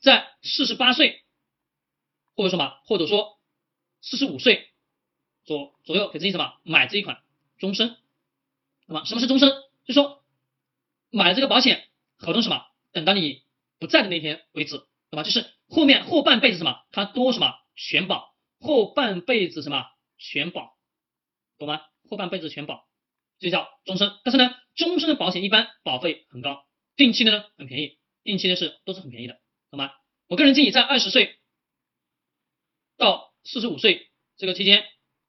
在四十八岁，或者什么，或者说四十五岁左左右，可以自己什么买这一款终身，那么什么是终身？就说买了这个保险合同什么，等到你不在的那天为止，对吧？就是后面后半辈子什么，它多什么全保，后半辈子什么全保，懂吗？后半辈子全保，这叫终身。但是呢，终身的保险一般保费很高，定期的呢很便宜，定期的是都是很便宜的。懂吗？我个人建议在二十岁到四十五岁这个期间，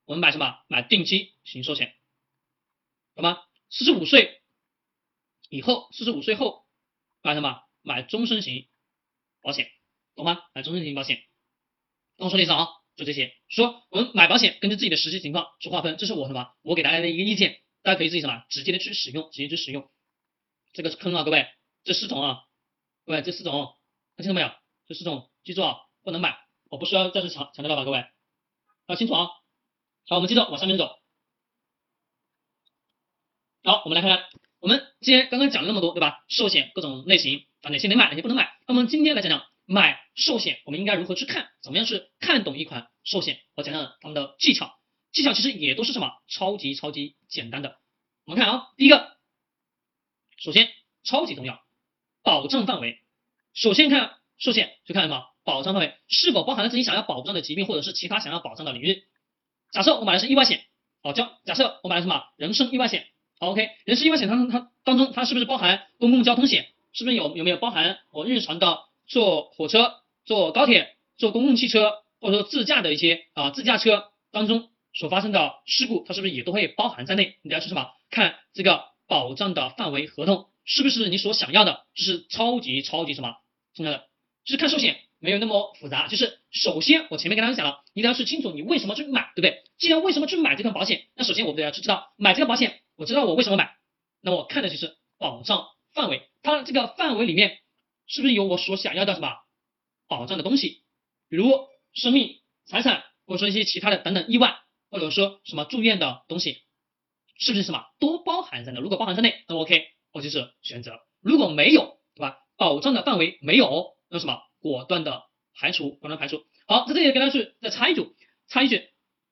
我们买什么？买定期型寿险，懂吗？四十五岁以后，四十五岁后买什么？买终身型保险，懂吗？买终身型保险。跟我说的意思啊，就这些。说我们买保险，根据自己的实际情况去划分，这是我什么？我给大家的一个意见，大家可以自己什么？直接的去使用，直接去使用。这个是坑啊，各位，这四种啊，各位这四种。看清楚没有？这四种记住啊，不能买。我不需要再次强强调了吧，各位要清楚啊。好，我们接着往上面走。好，我们来看看，我们今天刚刚讲了那么多，对吧？寿险各种类型啊，哪些能买，哪些不能买。那么今天来讲讲买寿险，我们应该如何去看？怎么样去看懂一款寿险？我讲讲他们的技巧。技巧其实也都是什么？超级超级简单的。我们看啊，第一个，首先超级重要，保障范围。首先看寿险，就看什么保障范围是否包含了自己想要保障的疾病或者是其他想要保障的领域。假设我买的是意外险，好，假假设我买的什么人身意外险好，OK，人身意外险它它当中它是不是包含公共交通险？是不是有有没有包含我日常的坐火车、坐高铁、坐公共汽车或者说自驾的一些啊自驾车当中所发生的事故，它是不是也都会包含在内？你要是什么看这个保障的范围合同是不是你所想要的？就是超级超级什么？重要的就是看寿险没有那么复杂，就是首先我前面跟大家讲了，一定要是清楚你为什么去买，对不对？既然为什么去买这份保险，那首先我们要去知道买这个保险，我知道我为什么买，那我看的就是保障范围，它这个范围里面是不是有我所想要的什么保障的东西，比如生命、财产，或者说一些其他的等等意外，或者说什么住院的东西，是不是什么都包含在内？如果包含在内，那 OK，我就是选择；如果没有，对吧？保障的范围没有，那什么果断的排除，果断排除。好，在这里给大家去再插一句，插一句，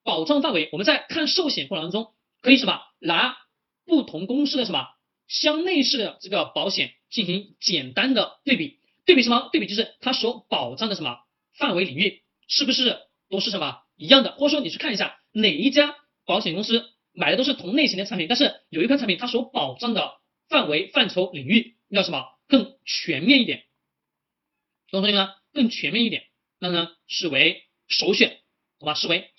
保障范围，我们在看寿险过程当中，可以什么拿不同公司的什么相类似的这个保险进行简单的对比，对比什么？对比就是它所保障的什么范围领域是不是都是什么一样的？或者说你去看一下哪一家保险公司买的都是同类型的产品，但是有一款产品它所保障的范围范畴领域要什么？更全面一点，懂我说的吗？更全面一点，那呢视为首选，好吧？视为